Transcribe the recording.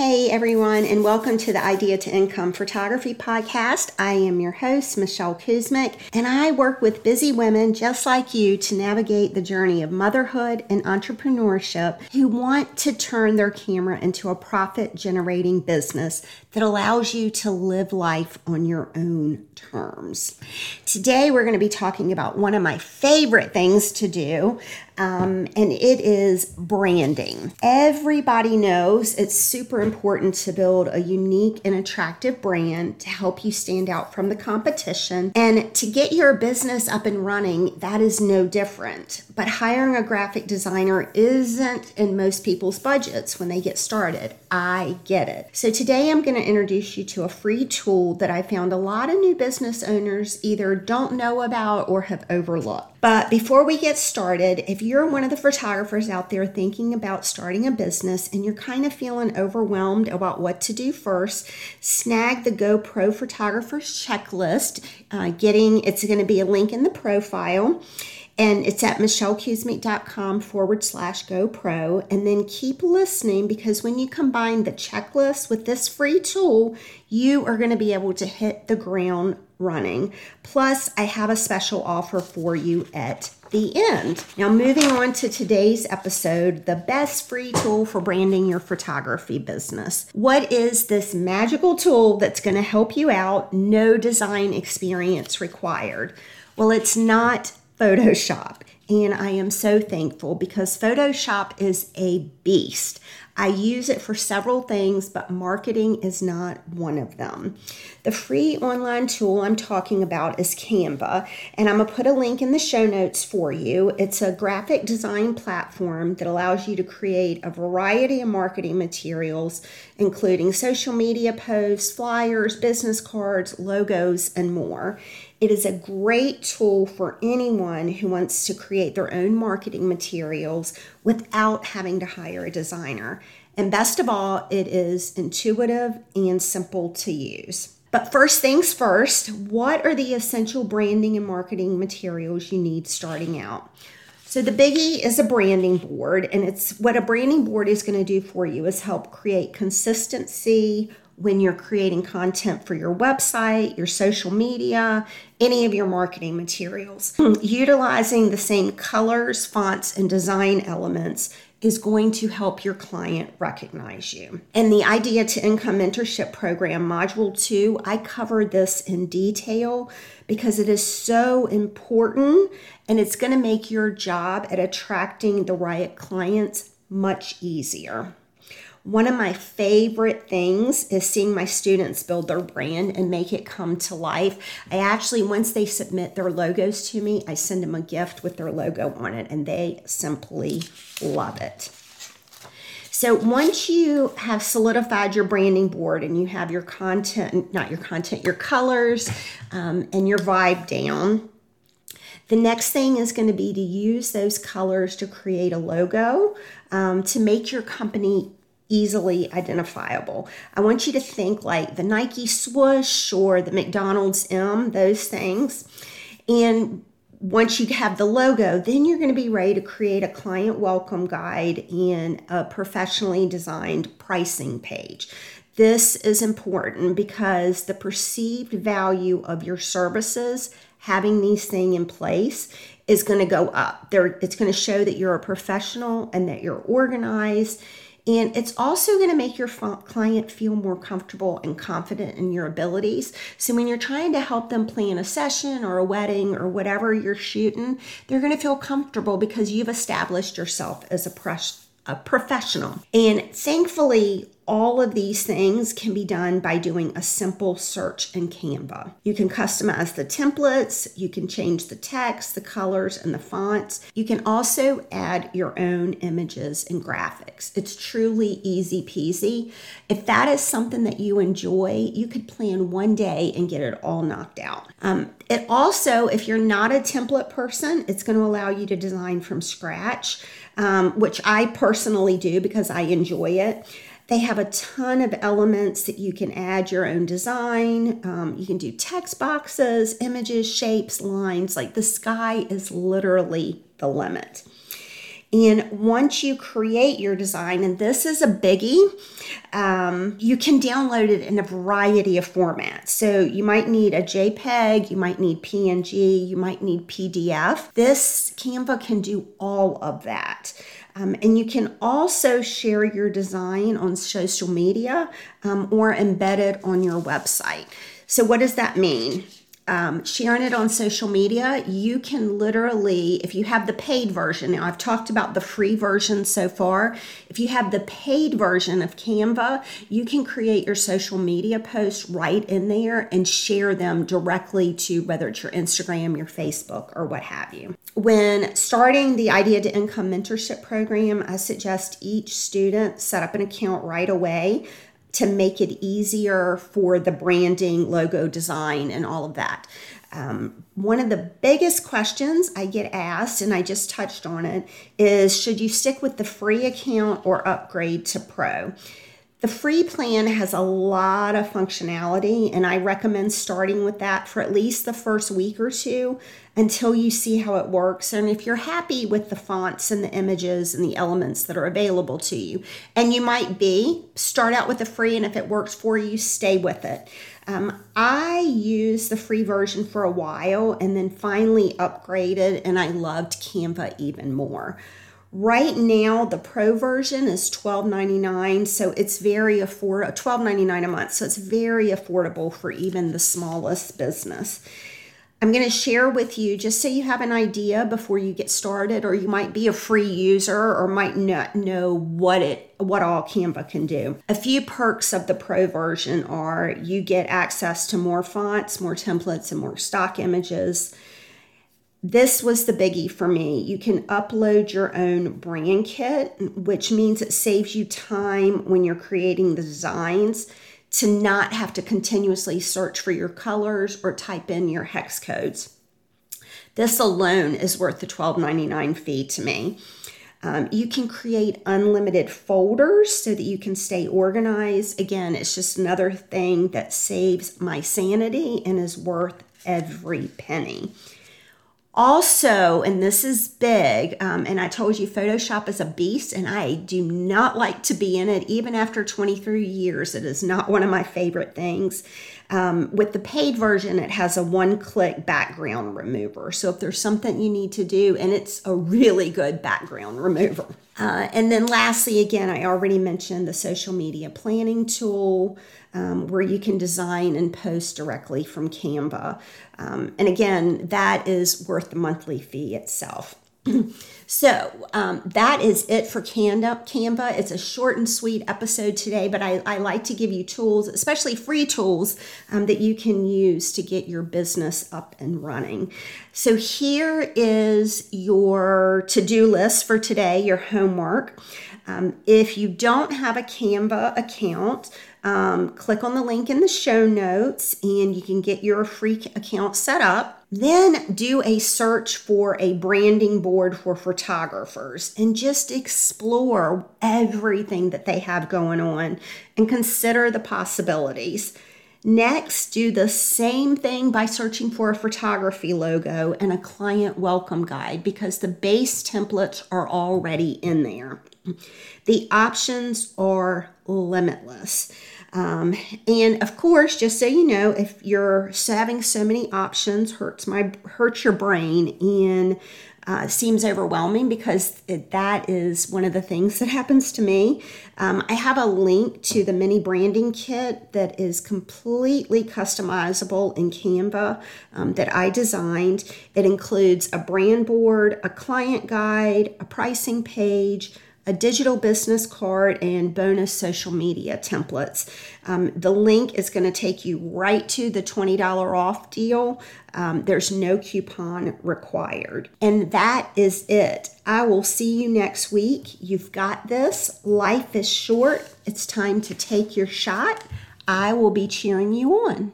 Hey everyone, and welcome to the Idea to Income Photography Podcast. I am your host, Michelle Kuzmick, and I work with busy women just like you to navigate the journey of motherhood and entrepreneurship who want to turn their camera into a profit generating business that allows you to live life on your own terms. Today, we're going to be talking about one of my favorite things to do, um, and it is branding. Everybody knows it's super important to build a unique and attractive brand to help you stand out from the competition. And to get your business up and running, that is no different. But hiring a graphic designer isn't in most people's budgets when they get started. I get it. So today, I'm going to introduce you to a free tool that I found a lot of new business owners either don't know about or have overlooked. But before we get started, if you're one of the photographers out there thinking about starting a business and you're kind of feeling overwhelmed about what to do first, snag the GoPro Photographer's Checklist. Uh, getting it's going to be a link in the profile and it's at michellekuzmick.com forward slash GoPro. And then keep listening because when you combine the checklist with this free tool, you are going to be able to hit the ground running. Plus, I have a special offer for you at the end. Now, moving on to today's episode the best free tool for branding your photography business. What is this magical tool that's going to help you out? No design experience required. Well, it's not Photoshop. And I am so thankful because Photoshop is a beast. I use it for several things, but marketing is not one of them. The free online tool I'm talking about is Canva, and I'm to put a link in the show notes for you. It's a graphic design platform that allows you to create a variety of marketing materials, including social media posts, flyers, business cards, logos, and more. It is a great tool for anyone who wants to create their own marketing materials without having to hire a designer. And best of all, it is intuitive and simple to use. But first things first, what are the essential branding and marketing materials you need starting out? So the biggie is a branding board and it's what a branding board is going to do for you is help create consistency, when you're creating content for your website, your social media, any of your marketing materials. Utilizing the same colors, fonts, and design elements is going to help your client recognize you. And the Idea to Income Mentorship Program, Module 2, I covered this in detail because it is so important and it's going to make your job at attracting the right clients much easier. One of my favorite things is seeing my students build their brand and make it come to life. I actually, once they submit their logos to me, I send them a gift with their logo on it, and they simply love it. So once you have solidified your branding board and you have your content, not your content, your colors um, and your vibe down, the next thing is going to be to use those colors to create a logo um, to make your company easily identifiable. I want you to think like the Nike swoosh or the McDonald's M, those things. And once you have the logo, then you're going to be ready to create a client welcome guide and a professionally designed pricing page. This is important because the perceived value of your services having these things in place is going to go up. There, it's going to show that you're a professional and that you're organized and it's also going to make your client feel more comfortable and confident in your abilities. So when you're trying to help them plan a session or a wedding or whatever you're shooting, they're going to feel comfortable because you've established yourself as a, a professional. And thankfully, all of these things can be done by doing a simple search in Canva. You can customize the templates, you can change the text, the colors, and the fonts. You can also add your own images and graphics. It's truly easy peasy. If that is something that you enjoy, you could plan one day and get it all knocked out. Um, it also, if you're not a template person, it's going to allow you to design from scratch, um, which I personally do because I enjoy it. They have a ton of elements that you can add your own design. Um, you can do text boxes, images, shapes, lines. Like the sky is literally the limit. And once you create your design, and this is a biggie, um, you can download it in a variety of formats. So you might need a JPEG, you might need PNG, you might need PDF. This Canva can do all of that. Um, and you can also share your design on social media um, or embed it on your website. So, what does that mean? Um, sharing it on social media, you can literally, if you have the paid version, now I've talked about the free version so far. If you have the paid version of Canva, you can create your social media posts right in there and share them directly to whether it's your Instagram, your Facebook, or what have you. When starting the Idea to Income Mentorship Program, I suggest each student set up an account right away to make it easier for the branding, logo design, and all of that. Um, one of the biggest questions I get asked, and I just touched on it, is should you stick with the free account or upgrade to pro? The free plan has a lot of functionality, and I recommend starting with that for at least the first week or two until you see how it works. And if you're happy with the fonts and the images and the elements that are available to you, and you might be, start out with the free, and if it works for you, stay with it. Um, I used the free version for a while and then finally upgraded, and I loved Canva even more. Right now, the pro version is $12.99, so it's very affordable, uh, $12.99 a month, so it's very affordable for even the smallest business. I'm going to share with you just so you have an idea before you get started, or you might be a free user or might not know what it what all Canva can do. A few perks of the pro version are you get access to more fonts, more templates, and more stock images this was the biggie for me. You can upload your own brand kit, which means it saves you time when you're creating the designs to not have to continuously search for your colors or type in your hex codes. This alone is worth the $12.99 fee to me. Um, you can create unlimited folders so that you can stay organized. Again, it's just another thing that saves my sanity and is worth every penny. Also, and this is big, um, and I told you Photoshop is a beast, and I do not like to be in it. Even after 23 years, it is not one of my favorite things. Um, with the paid version, it has a one click background remover. So if there's something you need to do, and it's a really good background remover. Uh, and then lastly, again, I already mentioned the social media planning tool um, where you can design and post directly from Canva. Um, and again, that is worth the monthly fee itself. so um, that is it for Canva. It's a short and sweet episode today, but I, I like to give you tools, especially free tools, um, that you can use to get your business up and running. So here is your to do list for today, your homework. Um, if you don't have a Canva account, um, click on the link in the show notes and you can get your free account set up. Then do a search for a branding board for photographers and just explore everything that they have going on and consider the possibilities. Next, do the same thing by searching for a photography logo and a client welcome guide because the base templates are already in there. The options are limitless. Um, and of course, just so you know, if you're having so many options, hurts my hurts your brain and uh, seems overwhelming because it, that is one of the things that happens to me. Um, I have a link to the mini branding kit that is completely customizable in Canva um, that I designed. It includes a brand board, a client guide, a pricing page a digital business card, and bonus social media templates. Um, the link is going to take you right to the $20 off deal. Um, there's no coupon required. And that is it. I will see you next week. You've got this. Life is short. It's time to take your shot. I will be cheering you on.